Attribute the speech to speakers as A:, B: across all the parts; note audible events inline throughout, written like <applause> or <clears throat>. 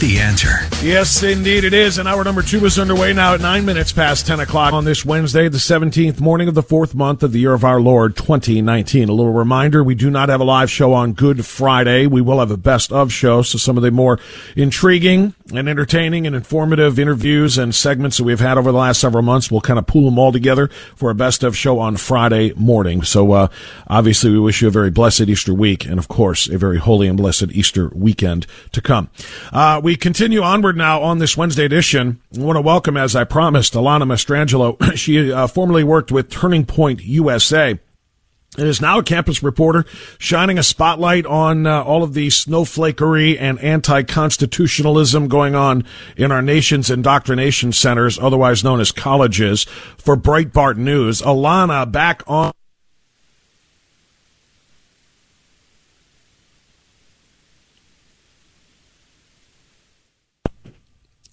A: The answer.
B: Yes, indeed it is. And hour number two is underway now at nine minutes past 10 o'clock on this Wednesday, the 17th morning of the fourth month of the year of our Lord 2019. A little reminder, we do not have a live show on Good Friday. We will have a best of show. So some of the more intriguing and entertaining and informative interviews and segments that we've had over the last several months, we'll kind of pool them all together for a best of show on Friday morning. So, uh, obviously we wish you a very blessed Easter week and of course a very holy and blessed Easter weekend to come. Uh, we continue onward now on this Wednesday edition. I want to welcome, as I promised, Alana Mastrangelo. <clears throat> she uh, formerly worked with Turning Point USA. And is now a campus reporter, shining a spotlight on uh, all of the snowflakery and anti-constitutionalism going on in our nation's indoctrination centers, otherwise known as colleges, for Breitbart News. Alana, back on.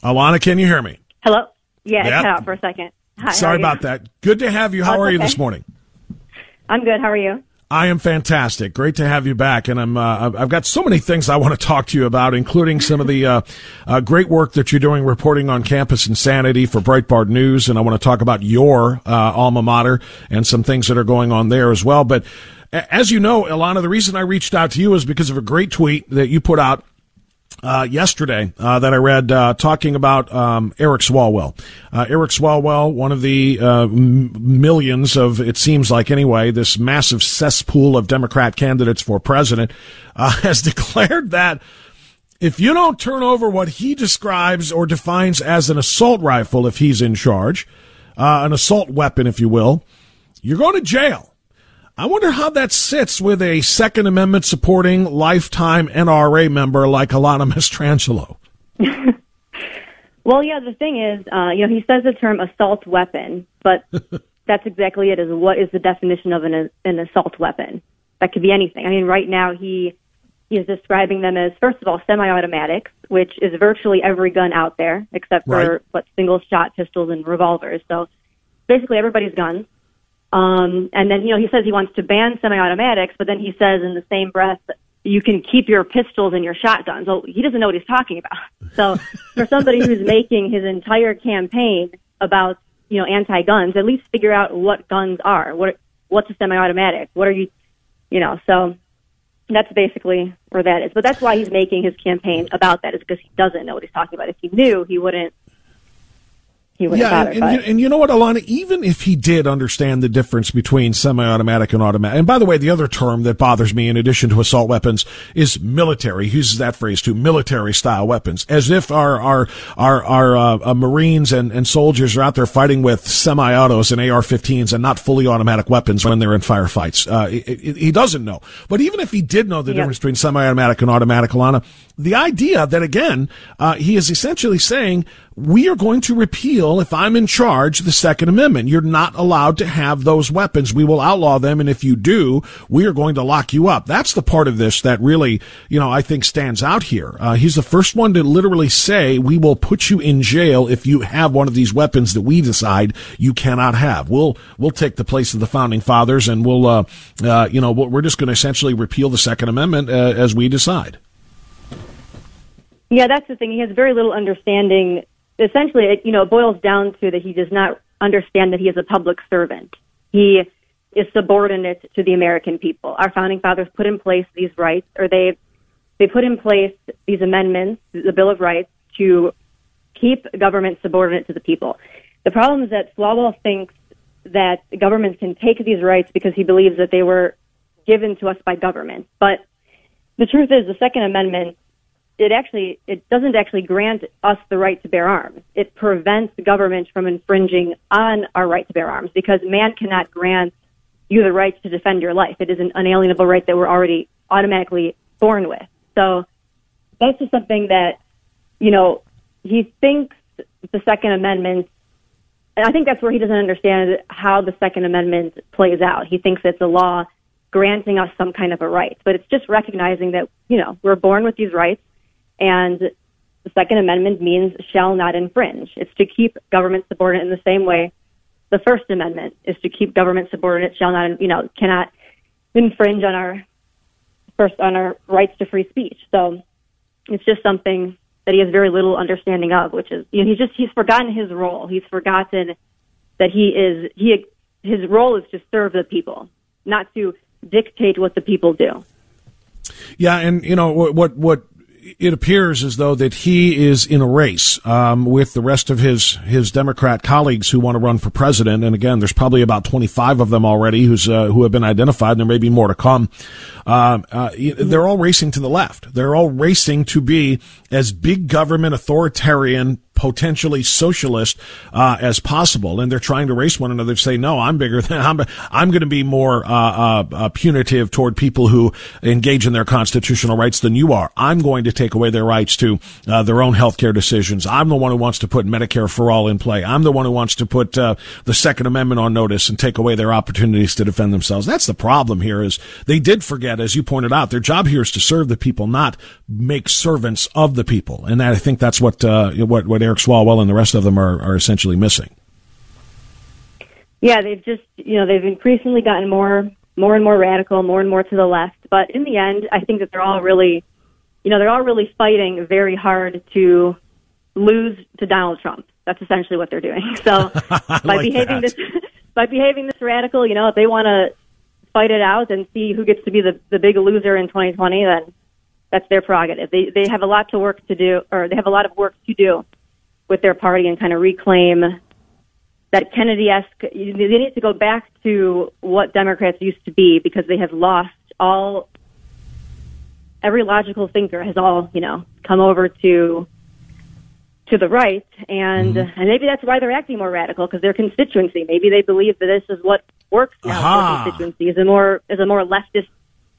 B: Alana, can you hear me?
C: Hello. Yeah,
B: Yep.
C: cut out for a second. Hi,
B: Sorry about that. Good to have you. How
C: Oh,
B: are you
C: okay.
B: this morning?
C: I'm good. How are you?
B: I am fantastic. Great to have you back, and I'm. Uh, I've- got so many things I want to talk to you about, including some of the uh, uh, great work that you're doing reporting on campus insanity for Breitbart News, and I want to talk about your uh, alma mater and some things that are going on there as well. But as you know, Alana, the reason I reached out to you is because of a great tweet that you put out uh, yesterday uh, that I read uh, talking about um, Eric Swalwell. Uh, Eric Swalwell, one of the uh, m- millions of, it seems like anyway, this massive cesspool of Democrat candidates for president, uh, <laughs> has declared that if you don't turn over what he describes or defines as an assault rifle, if he's in charge, uh, an assault weapon, if you will, you're going to jail. I wonder how that sits with a Second Amendment supporting lifetime NRA member like Alana Mastrangelo. <laughs>
C: Well, yeah. The thing is, uh, you know, he says the term assault weapon, but <laughs> that's exactly it. Is what is the definition of an an assault weapon? That could be anything. I mean, right now he he is describing them as first of all semi-automatics, which is virtually every gun out there except for
B: Right.
C: what single-shot pistols and revolvers. So basically everybody's guns. Um, and then, you know, he says he wants to ban semi-automatics, but then he says in the same breath, you can keep your pistols and your shotguns. Well, he doesn't know what he's talking about. <laughs> So for somebody who's making his entire campaign about, you know, anti-guns, at least figure out what guns are. What, what's a semi-automatic? What are you, you know, so that's basically where that is. But that's why he's making his campaign about that is because he doesn't know what he's talking about. If he knew, he wouldn't, he wouldn't
B: Yeah,
C: bother.
B: and, and, you, and you know what, Alana? Even if he did understand the difference between semi-automatic and automatic, and by the way, the other term that bothers me, in addition to assault weapons, is military. He uses that phrase too, military-style weapons, as if our our our our uh, uh, Marines and, and soldiers are out there fighting with semi-autos and AR-15s and not fully automatic weapons when they're in firefights. Uh, he- he he doesn't know. But even if he did know the difference between semi-automatic and automatic, Alana, the idea that again, uh, he is essentially saying we are going to repeal, if I'm in charge, the Second Amendment. You're not allowed to have those weapons. We will outlaw them. And if you do, we are going to lock you up. That's the part of this that really, you know, I think stands out here. Uh, he's the first one to literally say, we will put you in jail if you have one of these weapons that we decide you cannot have. We'll, we'll take the place of the founding fathers and we'll, uh, uh, you know, we're just going to essentially repeal the Second Amendment uh, as we decide.
C: Yeah, that's the thing. He has very little understanding. Essentially, it, you know, boils down to that he does not understand that he is a public servant. He is subordinate to the American people. Our founding fathers put in place these rights, or they they put in place these amendments, the Bill of Rights, to keep government subordinate to the people. The problem is that Swalwell thinks that governments can take these rights because he believes that they were given to us by government. But the truth is, the Second Amendment it actually it doesn't actually grant us the right to bear arms. It prevents the government from infringing on our right to bear arms because man cannot grant you the right to defend your life. It is an unalienable right that we're already automatically born with. So that's just something that you know he thinks the Second Amendment. And I think that's where he doesn't understand how the Second Amendment plays out. He thinks it's a law granting us some kind of a right, but it's just recognizing that you know we're born with these rights and the Second Amendment means shall not infringe. It's to keep government subordinate in the same way the First Amendment is to keep government subordinate, shall not, you know, cannot infringe on our first on our rights to free speech. So it's just something that he has very little understanding of, which is, you know, he's just he's forgotten his role. He's forgotten that he is he his role is to serve the people, not to dictate what the people do.
B: Yeah, and you know what what what it appears as though that he is in a race um, with the rest of his his Democrat colleagues who want to run for president. And again, there's probably about 25 of them already who's uh, who have been identified. And there may be more to come. Uh, uh, they're all racing to the left. They're all racing to be as big government authoritarian potentially socialist uh, as possible, and they're trying to race one another to say, "No, I'm bigger than <laughs> I'm. I'm going to be more uh, uh, uh, punitive toward people who engage in their constitutional rights than you are. I'm going to take away their rights to uh, their own health care decisions. I'm the one who wants to put Medicare for all in play. I'm the one who wants to put uh, the Second Amendment on notice and take away their opportunities to defend themselves. That's the problem here. Is they did forget, as you pointed out, their job here is to serve the people, not make servants of the people, and I think that's what what what Eric Swalwell and the rest of them are, are essentially missing.
C: Yeah, they've just you know they've increasingly gotten more more and more radical, more and more to the left. But in the end, I think that they're all really, you know, they're all really fighting very hard to lose to Donald Trump. That's essentially what they're doing. So <laughs> by like behaving that. this by behaving this radical, you know, if they want to fight it out and see who gets to be the the big loser in 2020, then that's their prerogative. They they have a lot to work to do, or they have a lot of work to do with their party and kind of reclaim that Kennedy-esque. They need to go back to what Democrats used to be because they have lost all. Every logical thinker has all you know come over to to the right, and mm-hmm. and maybe that's why they're acting more radical because their constituency. Maybe they believe that this is what works now. Their constituency is a more is a more leftist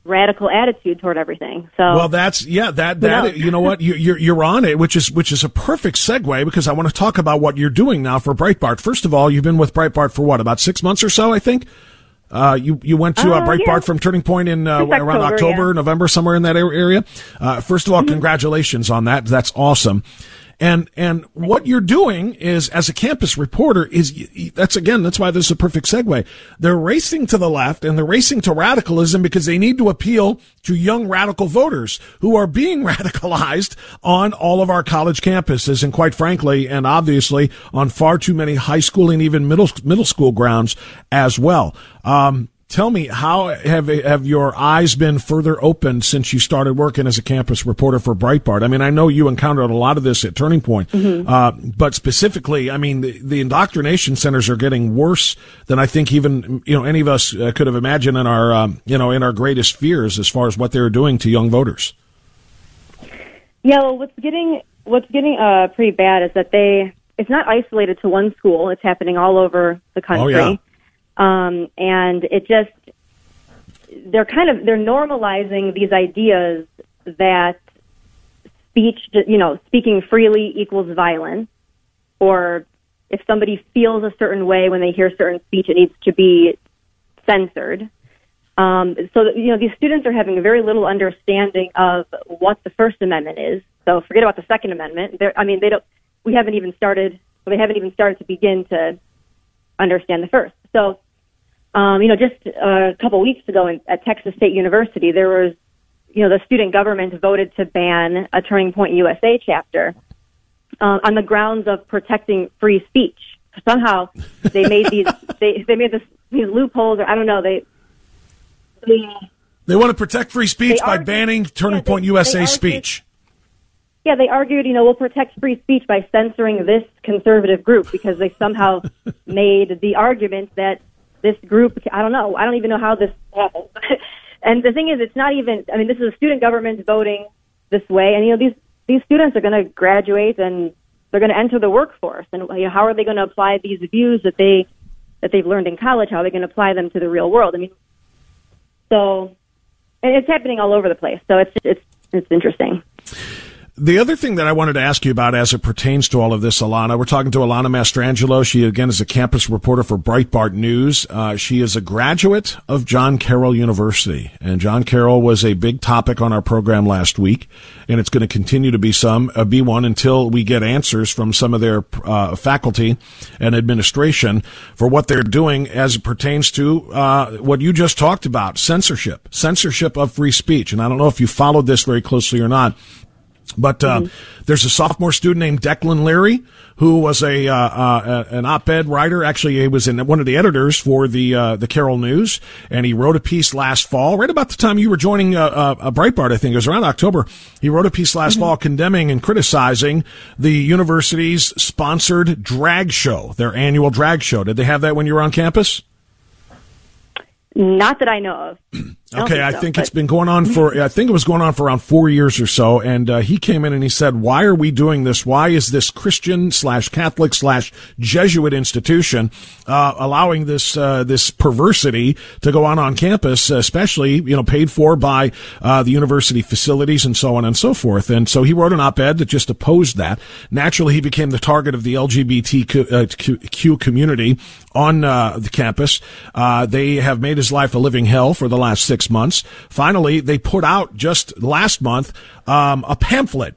C: radical attitude toward everything. So
B: well, that's yeah, that that you know what you, you're you're on it, which is which is a perfect segue because I want to talk about what you're doing now for Breitbart. First of all, you've been with Breitbart for what about six months or so, I think. Uh, you you went to uh, uh Breitbart yeah. from Turning Point in uh, around October, October yeah. November, somewhere in that area. Uh, first of all, mm-hmm. congratulations on that. That's awesome. And, and what you're doing is, as a campus reporter, is that's again, that's why this is a perfect segue. They're racing to the left and they're racing to radicalism because they need to appeal to young radical voters who are being <laughs> radicalized on all of our college campuses and quite frankly, and obviously on far too many high school and even middle, middle school grounds as well. Um, Tell me, how have have your eyes been further opened since you started working as a campus reporter for Breitbart? I mean, I know you encountered a lot of this at Turning Point, mm-hmm. uh, but specifically, I mean, the, the, indoctrination centers are getting worse than I think even you know any of us uh, could have imagined in our um, you know in our greatest fears as far as what they're doing to young voters.
C: Yeah, well, what's getting what's getting uh, pretty bad is that they it's not isolated to one school; it's happening all over the country. Oh, yeah um, and it just, they're kind of, they're normalizing these ideas that speech, you know, speaking freely equals violence. or if somebody feels a certain way when they hear certain speech, it needs to be censored. Um, so you know these students are having very little understanding of what the First Amendment is. So forget about the Second Amendment. They're, I mean, they don't. We haven't even started. They haven't even started to begin to understand the first. So, um, you know, just a couple weeks ago in, at Texas State University, there was, you know, the student government voted to ban a Turning Point USA chapter uh, on the grounds of protecting free speech. Somehow, they made these <laughs> they they made this, these loopholes, or I don't know. They they,
B: They want to protect free speech by banning Turning
C: yeah,
B: Point
C: they
B: USA speech.
C: Yeah, they argued, you know, we'll protect free speech by censoring this conservative group because they somehow <laughs> made the argument that this group, I don't know, I don't even know how this happened. <laughs> and the thing is, it's not even, I mean, this is a student government voting this way, and, you know, these, these students are going to graduate and they're going to enter the workforce. And, you know, how are they going to apply these views that they, that they've learned in college? How are they going to apply them to the real world? I mean, so, and it's happening all over the place. So it's, it's, it's interesting.
B: The other thing that I wanted to ask you about as it pertains to all of this, Alana, we're talking to Alana Mastrangelo. She, again, is a campus reporter for Breitbart News. Uh, she is a graduate of John Carroll University. And John Carroll was a big topic on our program last week. And it's going to continue to be some, uh, be one until we get answers from some of their uh, faculty and administration for what they're doing as it pertains to uh, what you just talked about censorship, censorship of free speech. And I don't know if you followed this very closely or not. But uh, there's a sophomore student named Declan Leary who was a uh, uh, an op-ed writer. Actually, he was in one of the editors for the uh, the Carroll News, and he wrote a piece last fall, right about the time you were joining uh, uh, Breitbart. I think it was around October. He wrote a piece last fall condemning and criticizing the university's sponsored drag show, their annual drag show. Did they have that when you were on campus?
C: Not that I know of. <clears throat> I don't
B: Okay, I think it's been going on for, I think it was going on for around four years or so. And uh, he came in and he said, why are we doing this? Why is this Christian slash Catholic slash Jesuit institution uh, allowing this uh, this perversity to go on on campus, especially, you know, paid for by uh, the university facilities and so on and so forth? And so he wrote an op-ed that just opposed that. Naturally, he became the target of the LGBTQ uh, community on uh, the campus. Uh, they have made his life a living hell for the last six months. Finally, they put out just last month um, a pamphlet,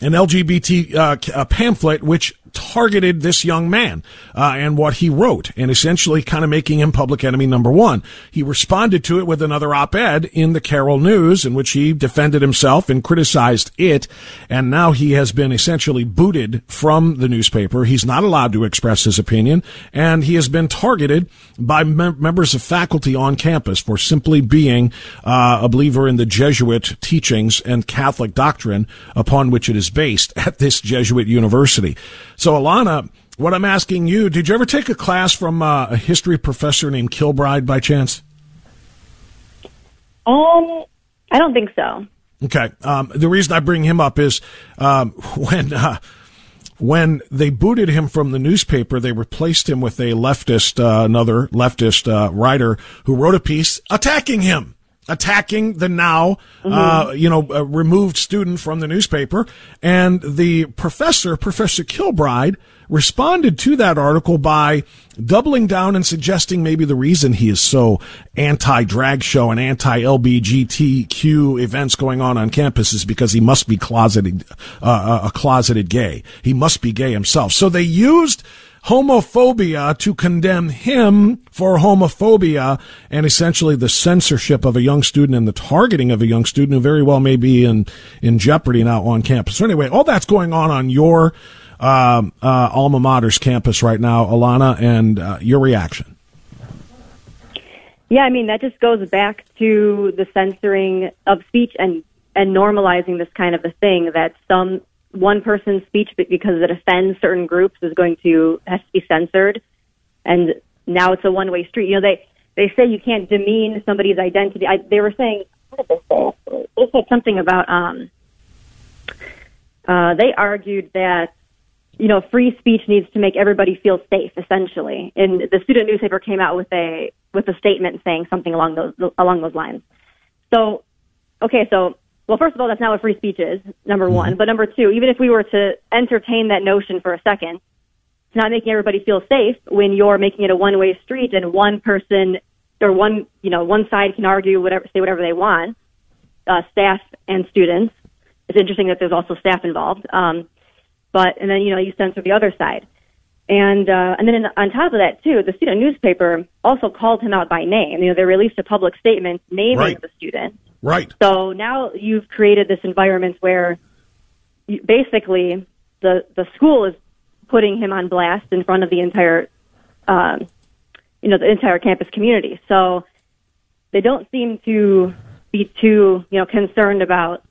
B: an LGBT uh, pamphlet which targeted this young man uh, and what he wrote, and essentially kind of making him public enemy number one. He responded to it with another op-ed in the Carroll News, in which he defended himself and criticized it, and now he has been essentially booted from the newspaper. He's not allowed to express his opinion, and he has been targeted by mem- members of faculty on campus for simply being uh, a believer in the Jesuit teachings and Catholic doctrine upon which it is based <laughs> at this Jesuit university. So, Alana, what I'm asking you, did you ever take a class from uh, a history professor named Kilbride by chance?
C: Um, I don't think so.
B: Okay. Um, the reason I bring him up is um, <laughs> when uh, when they booted him from the newspaper, they replaced him with a leftist, uh, another leftist uh, writer who wrote a piece attacking him. Attacking the now, uh, you know, uh, removed student from the newspaper. And the professor, Professor Kilbride, responded to that article by doubling down and suggesting maybe the reason he is so anti-drag show and anti-LBGTQ events going on on campus is because he must be closeted, uh, a closeted gay. He must be gay himself. So they used homophobia to condemn him for homophobia and essentially the censorship of a young student and the targeting of a young student who very well may be in, in jeopardy now on campus. So anyway, all that's going on on your um, uh, alma mater's campus right now, Alana, and uh, your reaction.
C: Yeah, I mean that just goes back to the censoring of speech and and normalizing this kind of a thing that some one person's speech be- because it offends certain groups is going to has to be censored, and now it's a one way street. You know they they say you can't demean somebody's identity. I, they were saying they? They said something about um. Uh, they argued that you know, free speech needs to make everybody feel safe, essentially. And the student newspaper came out with a with a statement saying something along those along those lines. So, okay, so well, first of all, that's not what free speech is. Number one, but number two, even if we were to entertain that notion for a second, it's not making everybody feel safe when you're making it a one way street and one person or one you know one side can argue whatever say whatever they want, uh, staff and students. It's interesting that there's also staff involved. Um, but and then you know you censor the other side, and uh, and then on top of that too, the student newspaper also called him out by name. You know they released a public statement naming
B: Right.
C: the student.
B: Right.
C: So now you've created this environment where you, basically the the school is putting him on blast in front of the entire, um, you know, the entire campus community. So they don't seem to be too, you know, concerned about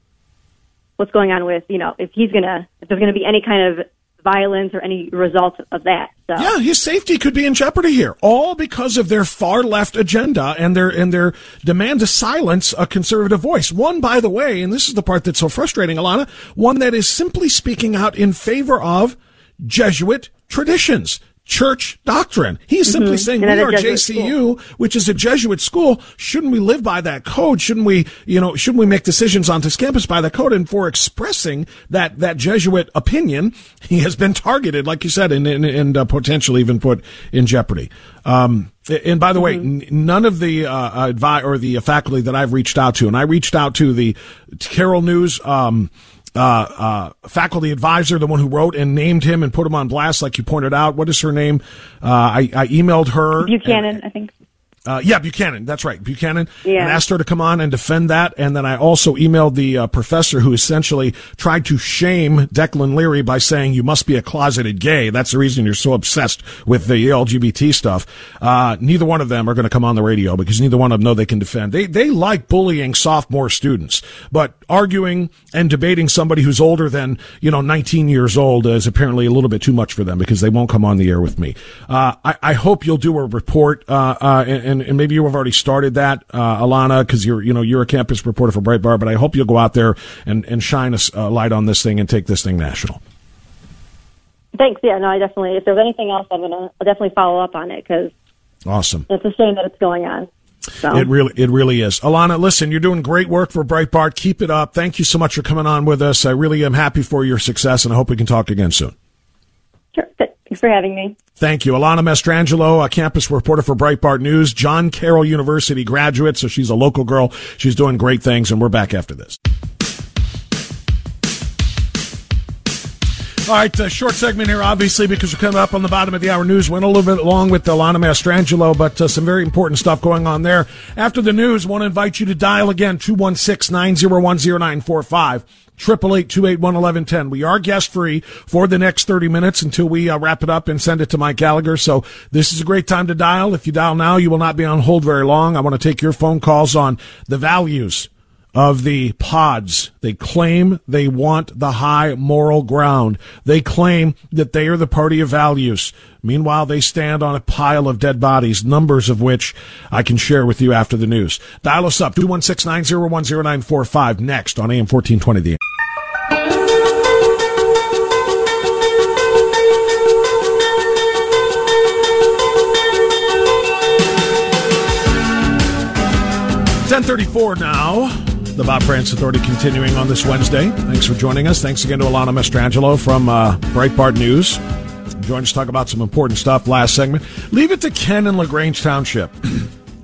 C: what's going on with, you know, if he's gonna, if there's gonna be any kind of violence or any result of that. So
B: Yeah, his safety could be in jeopardy here, all because of their far left agenda and their and their demand to silence a conservative voice. One, by the way, and this is the part that's so frustrating, Alana, one that is simply speaking out in favor of Jesuit traditions. Church doctrine. He's simply saying we
C: And
B: are JCU, which is a Jesuit school. Shouldn't we live by that code? Shouldn't we, you know, shouldn't we make decisions on this campus by the code? And for expressing that, that Jesuit opinion, he has been targeted, like you said, and, and, and uh, potentially even put in jeopardy. Um, and by the way, n- none of the uh, advi- or the faculty that I've reached out to, and I reached out to the Carroll News um, uh, uh, faculty advisor, the one who wrote and named him and put him on blast, like you pointed out. What is her name? Uh, I, I emailed her.
C: Buchanan, I think.
B: Uh, yeah, Buchanan. That's right, Buchanan.
C: Yeah.
B: And asked her to come on and defend that. And then I also emailed the uh, professor who essentially tried to shame Declan Leary by saying you must be a closeted gay. That's the reason you're so obsessed with the LGBT stuff. Uh, neither one of them are going to come on the radio because neither one of them know they can defend. They they like bullying sophomore students, but arguing and debating somebody who's older than you know 19 years old is apparently a little bit too much for them because they won't come on the air with me. Uh, I, I hope you'll do a report, uh, uh, and, and maybe you have already started that, uh, Alana, because you're you know you're a campus reporter for Breitbart. But I hope you'll go out there and and shine a a light on this thing and take this thing national.
C: Thanks. Yeah, no, I definitely. If there's anything else, I'm gonna I'll definitely follow up on it because
B: Awesome.
C: it's a shame that it's going on. So
B: It really, it really is. Alana, listen, you're doing great work for Breitbart. Keep it up. Thank you so much for coming on with us. I really am happy for your success, and I hope we can talk again soon.
C: sure. Thanks for having me.
B: Thank you. Alana Mastrangelo, a campus reporter for Breitbart News, John Carroll University graduate, so she's a local girl. She's doing great things, and we're back after this. All right, uh, short segment here, obviously, because we're coming up on the bottom of the hour news. Went a little bit long with Alana Mastrangelo, but uh, some very important stuff going on there. After the news, want to invite you to dial again, 216-901-0945. Triple eight two eight one eleven ten. We are guest free for the next thirty minutes until we uh, wrap it up and send it to Mike Gallagher. So this is a great time to dial. If you dial now, you will not be on hold very long. I want to take your phone calls on the values of the pods. They claim they want the high moral ground. They claim that they are the party of values. Meanwhile, they stand on a pile of dead bodies, numbers of which I can share with you after the news. Dial us up, 216-901-0945 next on AM 1420 The Ten thirty-four now. The Bob Frantz Authority continuing on this Wednesday. Thanks for joining us. Thanks again to Alana Mastrangelo from uh, Breitbart News. Joined us to talk about some important stuff last segment. Leave it to Ken in Lagrange Township.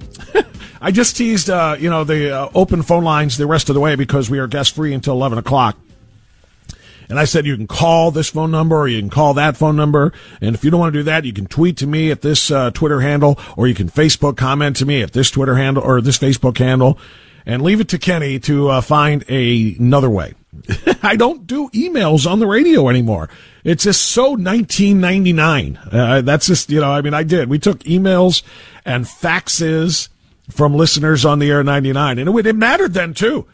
B: <laughs> I just teased, uh, you know, the uh, open phone lines the rest of the way because we are guest free until eleven o'clock. And I said you can call this phone number or you can call that phone number. And if you don't want to do that, you can tweet to me at this uh, Twitter handle or you can Facebook comment to me at this Twitter handle or this Facebook handle. And leave it to Kenny to uh, find a, another way. <laughs> I don't do emails on the radio anymore. It's just so 1999. Uh, that's just, you know, I mean, I did. We took emails and faxes from listeners on the air 99 and it, it mattered then too.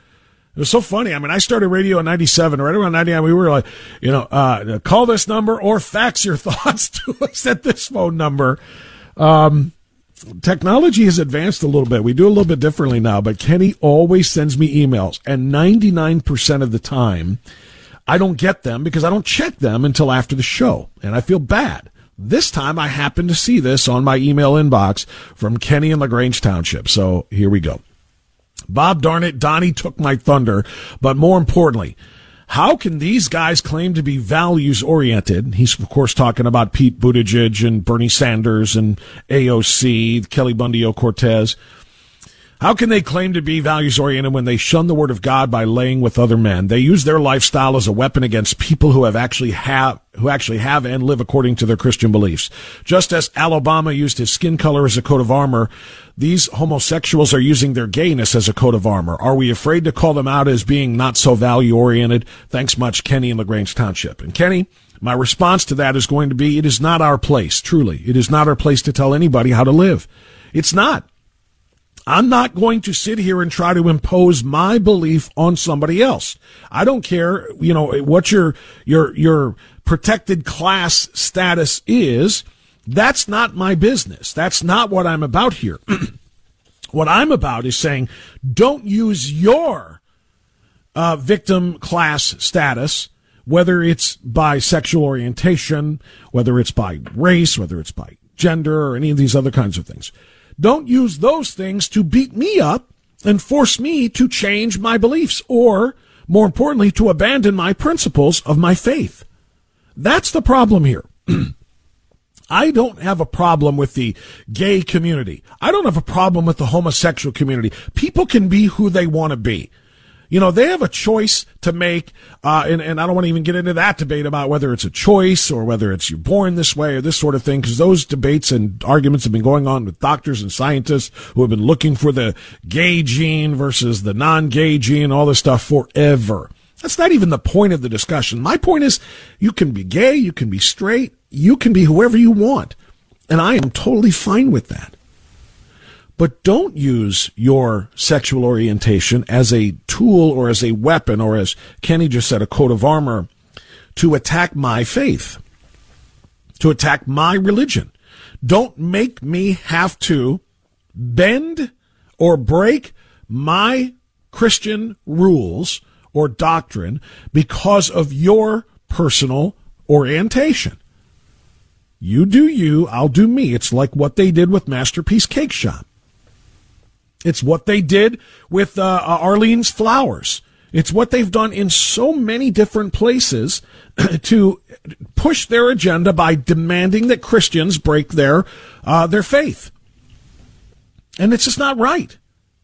B: It was so funny. I mean, I started radio in 97, right around 99. We were like, you know, uh, call this number or fax your <laughs> thoughts to us at this phone number. Um, technology has advanced a little bit. We do a little bit differently now, but Kenny always sends me emails and 99% of the time I don't get them because I don't check them until after the show and I feel bad. This time I happen to see this on my email inbox from Kenny in LaGrange Township. So here we go. Bob, darn it, Donnie took my thunder. But more importantly, How can these guys claim to be values oriented? He's of course talking about Pete Buttigieg and Bernie Sanders and AOC, Kelly Bundy Cortez. How can they claim to be values oriented when they shun the word of God by laying with other men? They use their lifestyle as a weapon against people who have actually have who actually have and live according to their Christian beliefs. Just as Obama used his skin color as a coat of armor, these homosexuals are using their gayness as a coat of armor. Are we afraid to call them out as being not so value oriented? Thanks much, Kenny in LaGrange Township. And Kenny, my response to that is going to be, it is not our place, truly. It is not our place to tell anybody how to live. It's not. I'm not going to sit here and try to impose my belief on somebody else. I don't care, you know, what your, your, your protected class status is. That's not my business. That's not what I'm about here. <clears throat> what I'm about is saying, don't use your uh, victim class status, whether it's by sexual orientation, whether it's by race, whether it's by gender, or any of these other kinds of things. Don't use those things to beat me up and force me to change my beliefs or, more importantly, to abandon my principles of my faith. That's the problem here. <clears throat> I don't have a problem with the gay community. I don't have a problem with the homosexual community. People can be who they want to be. You know, they have a choice to make, uh, and, and I don't want to even get into that debate about whether it's a choice or whether it's you're born this way or this sort of thing, because those debates and arguments have been going on with doctors and scientists who have been looking for the gay gene versus the non-gay gene, all this stuff forever. That's not even the point of the discussion. My point is you can be gay, you can be straight, you can be whoever you want. And I am totally fine with that. But don't use your sexual orientation as a tool or as a weapon or as Kenny just said, a coat of armor to attack my faith, to attack my religion. Don't make me have to bend or break my Christian rules or doctrine because of your personal orientation. You do you, I'll do me. It's like what they did with Masterpiece Cake Shop. It's what they did with uh, uh, Arlene's Flowers. It's what they've done in so many different places <clears throat> to push their agenda by demanding that Christians break their uh, their faith. And it's just not right.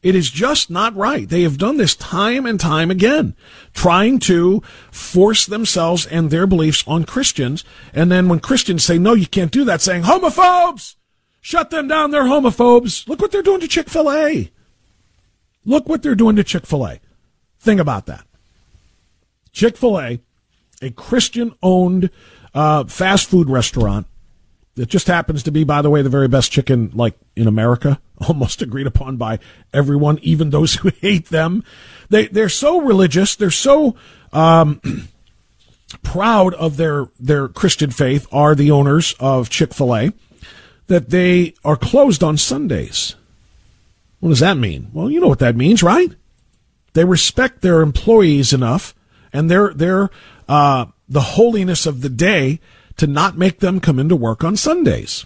B: It is just not right. They have done this time and time again, trying to force themselves and their beliefs on Christians. And then when Christians say, no, you can't do that, saying, homophobes! Shut them down. They're homophobes. Look what they're doing to Chick fil A. Look what they're doing to Chick fil A. Think about that. Chick fil A, a Christian owned uh, fast food restaurant that just happens to be, by the way, the very best chicken like in America, <laughs> almost agreed upon by everyone, even those <laughs> who hate them. They they're so religious, they're so um, <clears throat> proud of their their Christian faith. Are the owners of Chick Fil A that they are closed on Sundays. What does that mean? Well, you know what that means, right? They respect their employees enough and their their uh, the holiness of the day to not make them come into work on Sundays.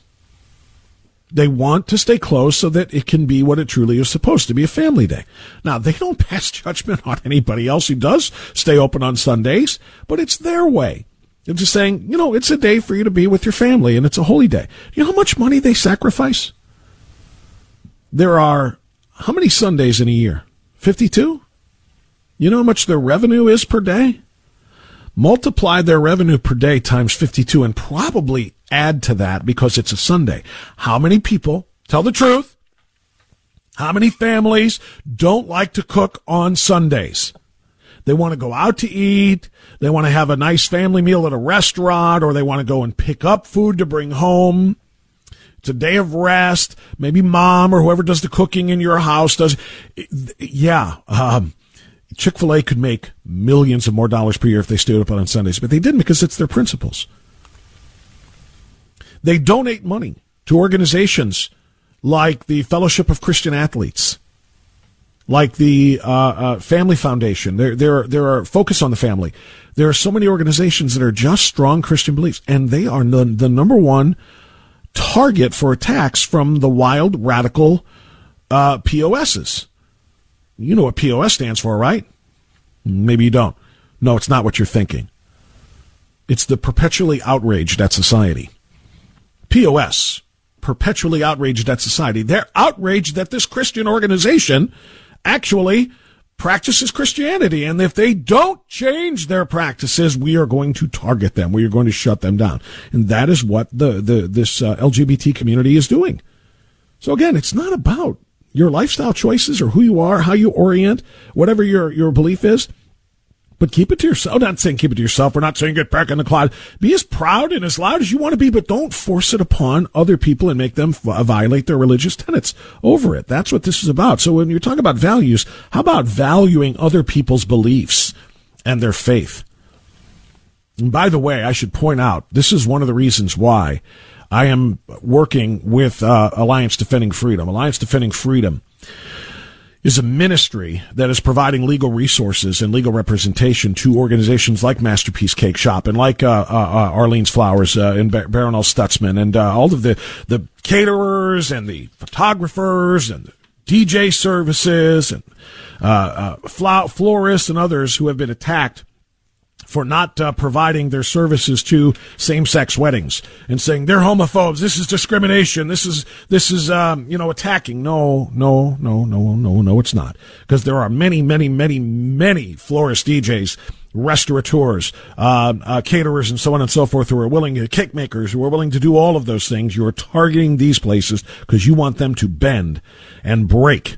B: They want to stay closed so that it can be what it truly is supposed to be a family day. Now, they don't <laughs> pass judgment on anybody else who does stay open on Sundays, but it's their way. They're just saying, you know, it's a day for you to be with your family and it's a holy day. You know how much money they sacrifice? There are how many Sundays in a year? 52? You know how much their revenue is per day? Multiply their revenue per day times 52 and probably add to that because it's a Sunday. How many people, tell the truth, how many families don't like to cook on Sundays? They want to go out to eat. They want to have a nice family meal at a restaurant or they want to go and pick up food to bring home. It's a day of rest. Maybe mom or whoever does the cooking in your house does. Yeah. Um, Chick-fil-A could make millions of more dollars per year if they stayed up on Sundays, but they didn't because it's their principles. They donate money to organizations like the Fellowship of Christian Athletes like the uh, uh, Family Foundation. There, there, there are focus on the family. There are so many organizations that are just strong Christian beliefs, and they are the, the number one target for attacks from the wild radical uh, POSs. You know what POS stands for, right? Maybe you don't. No, it's not what you're thinking. It's the perpetually outraged at society. POS, perpetually outraged at society. They're outraged that this Christian organization actually practices Christianity. And if they don't change their practices, we are going to target them. We are going to shut them down. And that is what the, the this uh, LGBT community is doing. So again, it's not about your lifestyle choices or who you are, how you orient, whatever your, your belief is. But keep it to yourself. I'm not saying keep it to yourself. We're not saying get back in the closet. Be as proud and as loud as you want to be, but don't force it upon other people and make them violate their religious tenets over it. That's what this is about. So when you're talking about values, how about valuing other people's beliefs and their faith? And by the way, I should point out, this is one of the reasons why I am working with uh, Alliance Defending Freedom. Alliance Defending Freedom is a ministry that is providing legal resources and legal representation to organizations like Masterpiece Cake Shop and like uh, uh, uh Arlene's Flowers uh, and Bar- Barronelle Stutzman and uh, all of the, the caterers and the photographers and the DJ services and uh, florists and others who have been attacked for not uh, providing their services to same-sex weddings and saying they're homophobes. This is discrimination. This is this is um, you know attacking. No, no, no, no, no, no. It's not because there are many, many, many, many florist DJs. Restaurateurs, uh, uh, caterers, and so on and so forth, who are willing, cake makers, who are willing to do all of those things. You are targeting these places because you want them to bend and break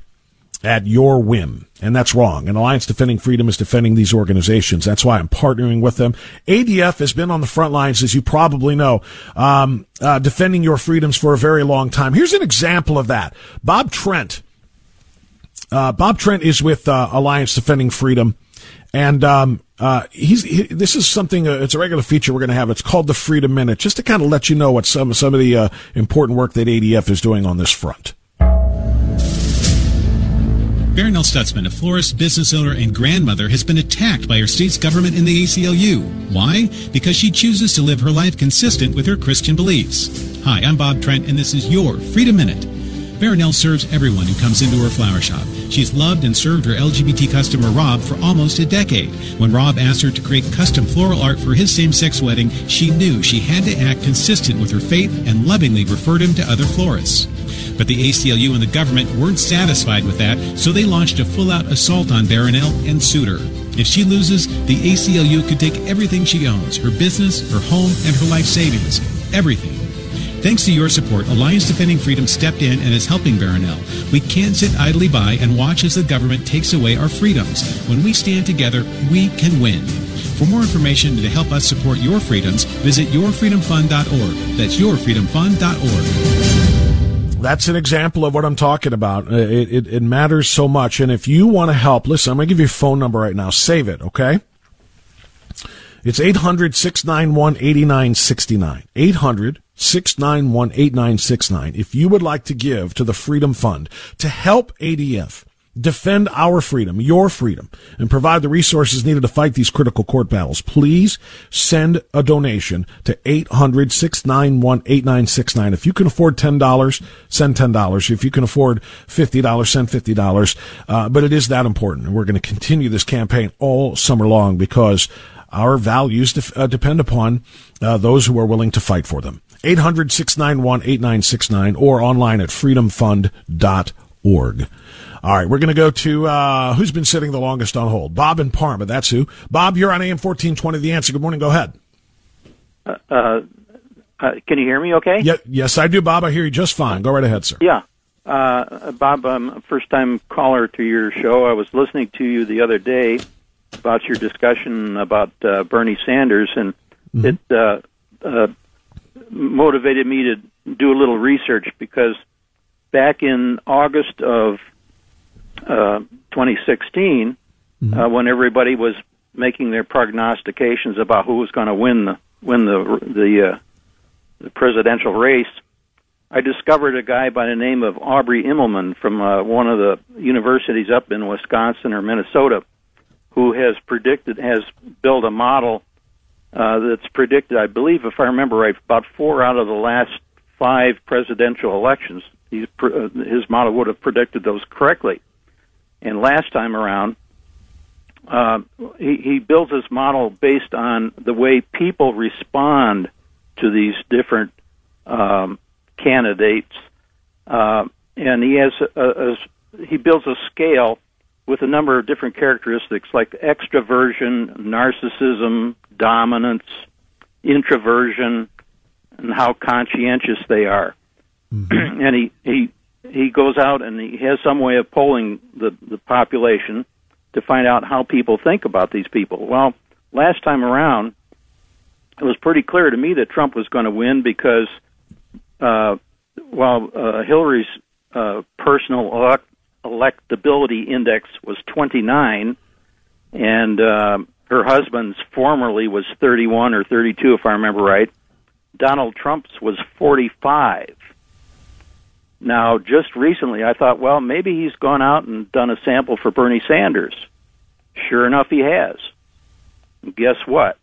B: at your whim. And that's wrong. And Alliance Defending Freedom is defending these organizations. That's why I'm partnering with them. ADF has been on the front lines, as you probably know, um, uh, defending your freedoms for a very long time. Here's an example of that. Bob Trent. Uh, Bob Trent is with uh, Alliance Defending Freedom. And um, uh, he's he, this is something. Uh, it's a regular feature we're going to have. It's called the Freedom Minute, just to kind of let you know what some some of the uh, important work that ADF is doing on this front.
D: Barronelle Stutzman, a florist, business owner, and grandmother, has been attacked by her state's government and the ACLU. Why? Because she chooses to live her life consistent with her Christian beliefs. Hi, I'm Bob Trent, and this is your Freedom Minute. Barronelle serves everyone who comes into her flower shop. She's loved and served her LGBT customer Rob for almost a decade. When Rob asked her to create custom floral art for his same-sex wedding, she knew she had to act consistent with her faith and lovingly referred him to other florists. But the ACLU and the government weren't satisfied with that, so they launched a full out assault on Barronelle and sued her. If she loses, the ACLU could take everything she owns her business, her home, and her life savings. Everything. Thanks to your support, Alliance Defending Freedom stepped in and is helping Barronelle. We can't sit idly by and watch as the government takes away our freedoms. When we stand together, we can win. For more information and to help us support your freedoms, visit yourfreedomfund.org. That's yourfreedomfund.org.
B: That's an example of what I'm talking about. Uh, it, it, it matters so much. And if you want to help, listen, I'm going to give you a phone number right now. Save it, okay? It's 800 691 8969. 800 691 8969. If you would like to give to the Freedom Fund to help ADF, defend our freedom, your freedom, and provide the resources needed to fight these critical court battles, please send a donation to 800-691-8969. If you can afford $10, send $10. If you can afford $50, send $50. Uh, but it is that important. And we're going to continue this campaign all summer long because our values def- uh, depend upon uh, those who are willing to fight for them. 800 691 8969 or online at freedomfund.org. All right, we're going to go to uh, who's been sitting the longest on hold? Bob in Parma. That's who. Bob, you're on AM 1420. The answer. Good morning. Go ahead.
E: Uh, uh, uh, can you hear me okay?
B: Yeah, yes, I do, Bob. I hear you just fine. Go right ahead, sir.
E: Yeah. Uh, Bob, I'm a first time caller to your show. I was listening to you the other day about your discussion about uh, Bernie Sanders, and mm-hmm. it uh, uh, motivated me to do a little research because back in August of uh, 2016, mm-hmm. uh, when everybody was making their prognostications about who was going to win the win the the, uh, the presidential race, I discovered a guy by the name of Aubrey Immelman from uh, one of the universities up in Wisconsin or Minnesota, who has predicted has built a model uh, that's predicted, I believe, if I remember right, about four out of the last five presidential elections. He's, uh, his model would have predicted those correctly. And last time around, uh, he, he builds this model based on the way people respond to these different um, candidates, uh, and he has a, a, he builds a scale with a number of different characteristics like extroversion, narcissism, dominance, introversion, and how conscientious they are. Mm-hmm. <clears throat> and he, he he goes out and he has some way of polling the the population to find out how people think about these people. Well, last time around, it was pretty clear to me that Trump was going to win because uh, while uh, Hillary's uh, personal elect- electability index was 29, and uh, her husband's formerly was 31 or 32, if I remember right. Donald Trump's was 45. Now, just recently, I thought, well, maybe he's gone out and done a sample for Bernie Sanders. Sure enough, he has. And guess what?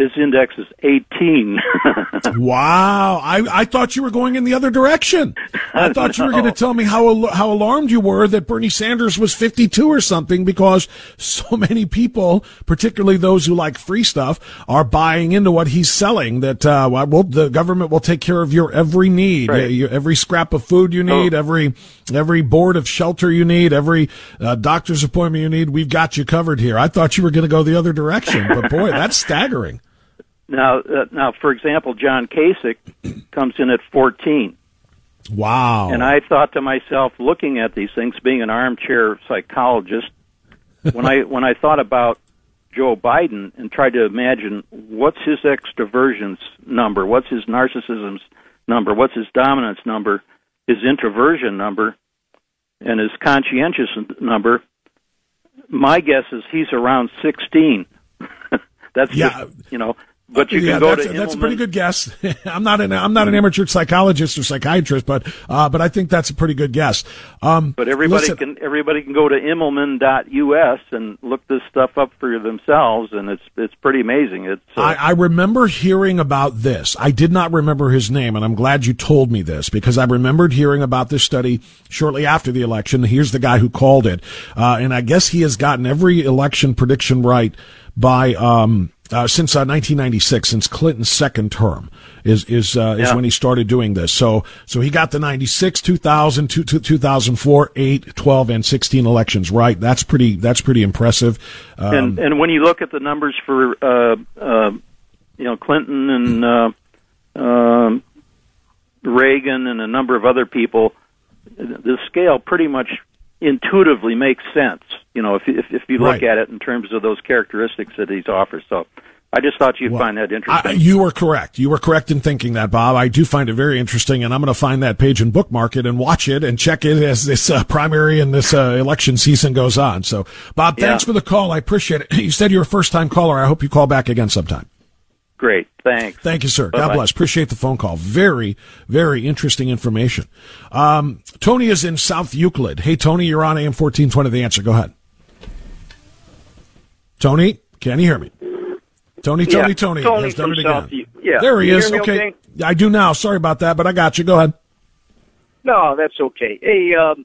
E: His index is 18. <laughs>
B: wow. I, I thought you were going in the other direction. I <laughs> thought no. you were going to tell me how, how alarmed you were that Bernie Sanders was 52 or something because so <laughs> many people, particularly those who like free stuff, are buying into what he's selling that, uh, well, the government will take care of your every need, right. your, every scrap of food you need, oh. every, every board of shelter you need, every uh, doctor's appointment you need. We've got you covered here. I thought you were going to go the other direction, but boy, that's staggering.
E: Now, uh, now, for example, John Kasich comes in at 14.
B: Wow.
E: And I thought to myself, looking at these things, being an armchair psychologist, when I when I thought about Joe Biden and tried to imagine what's his extroversion's number, what's his narcissism's number, what's his dominance number, his introversion number, and his conscientious number, my guess is he's around 16. <laughs> That's yeah. Just, you know, but you can go
B: that's,
E: to
B: that's a pretty good guess. <laughs> I'm not an I'm not an amateur psychologist or psychiatrist, but uh, but I think that's a pretty good guess. Um,
E: but everybody listen, can everybody can go to Immelman.us and look this stuff up for themselves, and it's it's pretty amazing. It's
B: uh, I, I remember hearing about this. I did not remember his name, and I'm glad you told me this because I remembered hearing about this study shortly after the election. Here's the guy who called it, uh, and I guess he has gotten every election prediction right by um, uh, since uh, 1996, since Clinton's second term is is uh, is when he started doing this. So so he got the 96, 2000, 2004, 8, 12, and 16 elections right. That's pretty that's pretty impressive.
E: Um, and and when you look at the numbers for uh, uh, you know Clinton and uh, um, Reagan and a number of other people, the scale pretty much intuitively makes sense. You know, if if, if you look right. at it in terms of those characteristics that he's offers. So. I just thought you'd well, find that interesting.
B: I, you were correct. You were correct in thinking that, Bob. I do find it very interesting, and I'm going to find that page and bookmark it and watch it and check it as this uh, primary and this uh, election season goes on. So, Bob, thanks yeah. for the call. I appreciate it. <clears throat> You said you're a first time caller. I hope you call back again sometime.
E: Great. Thanks.
B: Thank you, sir. Bye-bye. God bless. Appreciate the phone call. Very, very interesting information. Um, Tony is in South Euclid. Hey, Tony, you're on AM 1420. The answer. Go ahead. Tony, can you hear me? Tony, Tony,
F: yeah,
B: Tony,
F: Tony
B: has done it again.
F: South, yeah.
B: There he is.
F: Okay.
B: okay. I do now. Sorry about that, but I got you. Go ahead.
F: No, that's okay. Hey, um,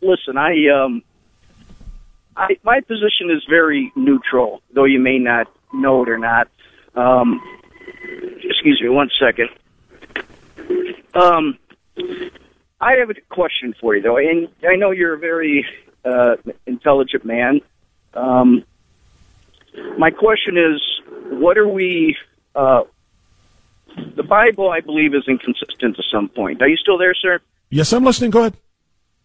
F: listen, I, um, I, my position is very neutral, though you may not know it or not. Um, excuse me one second. Um, I have a question for you, though, and I know you're a very uh, intelligent man. Um, my question is, what are we? Uh, the Bible, I believe, is inconsistent to some point. Are you still there, sir?
B: Yes, I'm listening. Go ahead.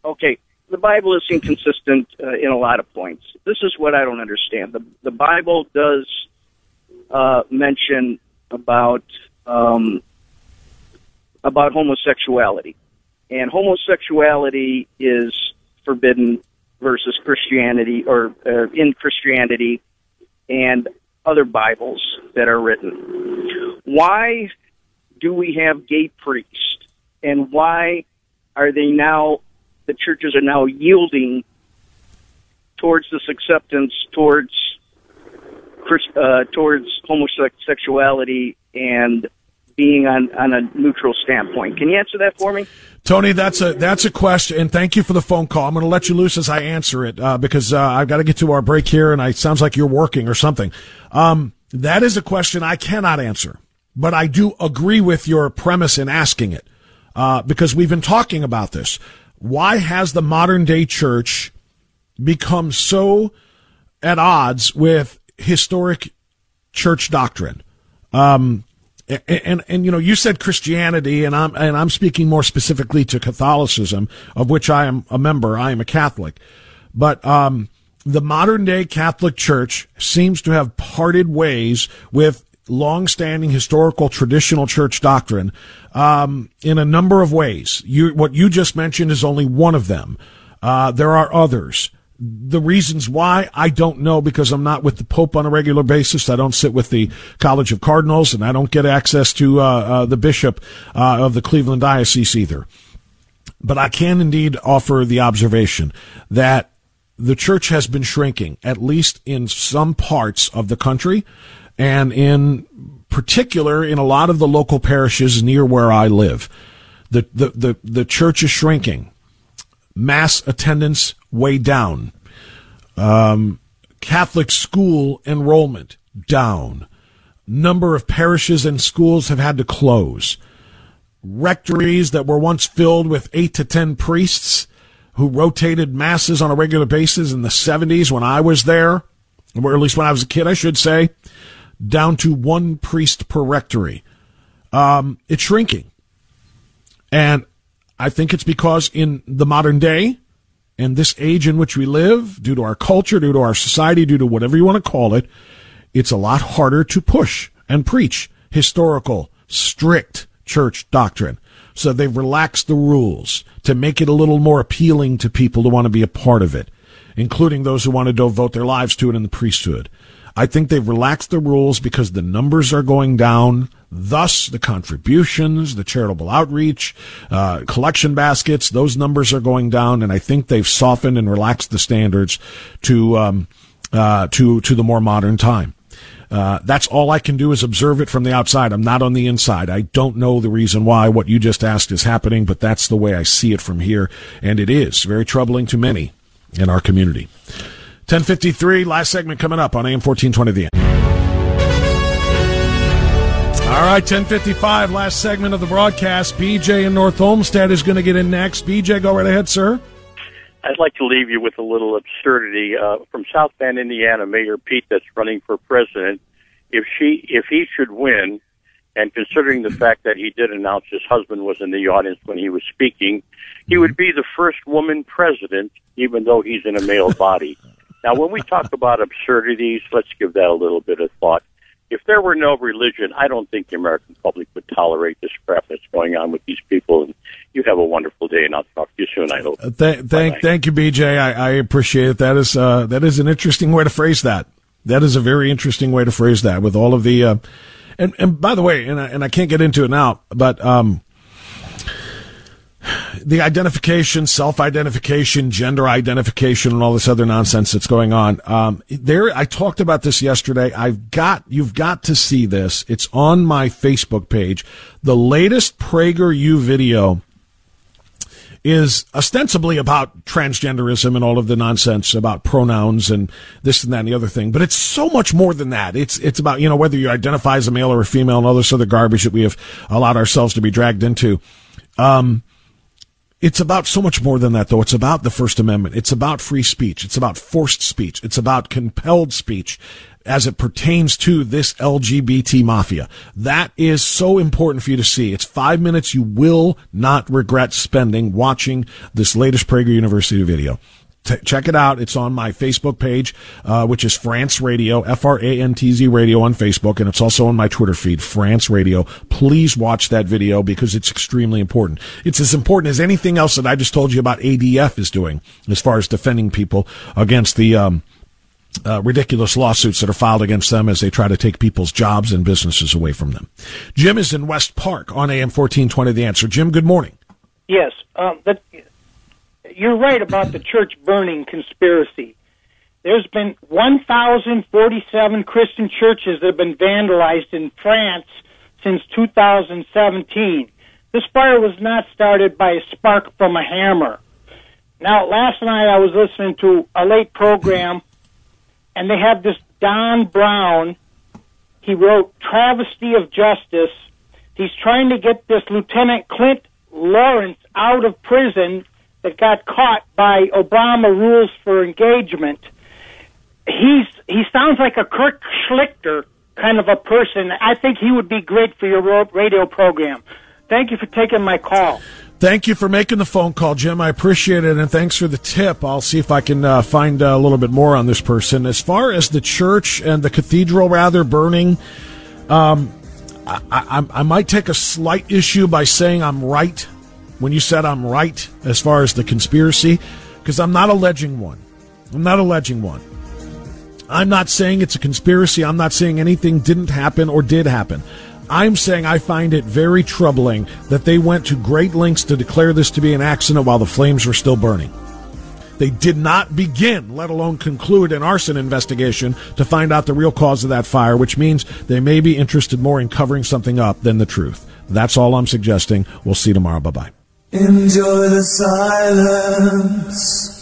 F: Okay. The Bible is inconsistent uh, in a lot of points. This is what I don't understand. The the Bible does uh, mention about um, about homosexuality, and homosexuality is forbidden versus Christianity or uh, in Christianity and other Bibles that are written. Why do we have gay priests, and why are they now? The churches are now yielding towards this acceptance towards uh, towards homosexuality and being on, on a neutral standpoint. Can you answer that for me?
B: Tony, that's a that's a question, and thank you for the phone call. I'm going to let you loose as I answer it uh, because uh, I've got to get to our break here, and it sounds like you're working or something. Um, that is a question I cannot answer, but I do agree with your premise in asking it uh, because we've been talking about this. Why has the modern day church become so at odds with historic church doctrine? Um, and, and, and you know you said Christianity and I'm and I'm speaking more specifically to Catholicism of which I am a member. I am a Catholic. But um, the modern day Catholic Church seems to have parted ways with long-standing historical traditional church doctrine um, in a number of ways. You what you just mentioned is only one of them. Uh, there are others the reasons why I don't know because I'm not with the Pope on a regular basis. I don't sit with the College of Cardinals, and I don't get access to uh, uh, the bishop uh, of the Cleveland Diocese either. But I can indeed offer the observation that the church has been shrinking, at least in some parts of the country, and in particular in a lot of the local parishes near where I live. The, the, the, the church is shrinking mass attendance way down. Um, Catholic school enrollment down. Number of parishes and schools have had to close. Rectories that were once filled with eight to ten priests who rotated masses on a regular basis in the 70s when I was there, or at least when I was a kid, I should say, down to one priest per rectory. Um, it's shrinking. And I think it's because in the modern day, and this age in which we live, due to our culture, due to our society, due to whatever you want to call it, it's a lot harder to push and preach historical, strict church doctrine. So they've relaxed the rules to make it a little more appealing to people to want to be a part of it, including those who want to devote their lives to it in the priesthood. I think they've relaxed the rules because the numbers are going down. Thus, the contributions, the charitable outreach, uh, collection baskets, those numbers are going down, and I think they've softened and relaxed the standards to um, uh, to to the more modern time. Uh, that's all I can do is observe it from the outside. I'm not on the inside. I don't know the reason why what you just asked is happening, but that's the way I see it from here, and it is very troubling to many in our community. 1053, last segment coming up on AM 1420 The End. All right, 1055, last segment of the broadcast. BJ in North Olmsted is going to get in next. BJ, go right ahead, sir.
G: I'd like to leave you with a little absurdity. Uh, from South Bend, Indiana, Mayor Pete that's running for president, if she, if he should win, and considering the fact that he did announce his husband was in the audience when he was speaking, he would be the first woman president, even though he's in a male body. Now, when we talk <laughs> about absurdities, let's give that a little bit of thought if there were no religion, I don't think the American public would tolerate this crap that's going on with these people. And you have a wonderful day, and I'll talk to you soon. I hope.
B: Uh, th- thank, thank you, BJ. I, I appreciate it. That is uh, that is an interesting way to phrase that. That is a very interesting way to phrase that. With all of the, uh, and and by the way, and I, and I can't get into it now, but um, the identification, self-identification, gender identification, and all this other nonsense that's going on. Um, there, I talked about this yesterday. I've got, you've got to see this. It's on my Facebook page. The latest PragerU video is ostensibly about transgenderism and all of the nonsense about pronouns and this and that and the other thing. But it's so much more than that. It's it's about you know whether you identify as a male or a female and all this other garbage that we have allowed ourselves to be dragged into. Um, it's about so much more than that, though. It's about the First Amendment. It's about free speech. It's about forced speech. It's about compelled speech as it pertains to this LGBT mafia. That is so important for you to see. It's five minutes you will not regret spending watching this latest Prager University video. T- check it out. It's on my Facebook page, uh, which is Frantz Radio, F-R-A-N-T-Z Radio on Facebook, and it's also on my Twitter feed, Frantz Radio. Please watch that video because it's extremely important. It's as important as anything else that I just told you about ADF is doing as far as defending people against the, um, uh, ridiculous lawsuits that are filed against them as they try to take people's jobs and businesses away from them. Jim is in West Park on AM 1420 The Answer. Jim, good morning.
H: Yes. Um, that, you're right about the church burning conspiracy. There's been 1,047 Christian churches that have been vandalized in France since 2017. This fire was not started by a spark from a hammer. Now, last night I was listening to a late program, and they have this Don Brown. He wrote Travesty of Justice. He's trying to get this Lieutenant Clint Lorance out of prison that got caught by Obama rules for engagement. He's he sounds like a Kurt Schlichter kind of a person. I think he would be great for your radio program. Thank you for taking my call.
B: Thank you for making the phone call, Jim. I appreciate it, and thanks for the tip. I'll see if I can uh, find a little bit more on this person. As far as the church and the cathedral, rather burning, um, I, I, I might take a slight issue by saying I'm right when you said I'm right as far as the conspiracy, because I'm not alleging one. I'm not alleging one. I'm not saying it's a conspiracy. I'm not saying anything didn't happen or did happen. I'm saying I find it very troubling that they went to great lengths to declare this to be an accident while the flames were still burning. They did not begin, let alone conclude, an arson investigation to find out the real cause of that fire, which means they may be interested more in covering something up than the truth. That's all I'm suggesting. We'll see you tomorrow. Bye bye.
I: Enjoy the silence.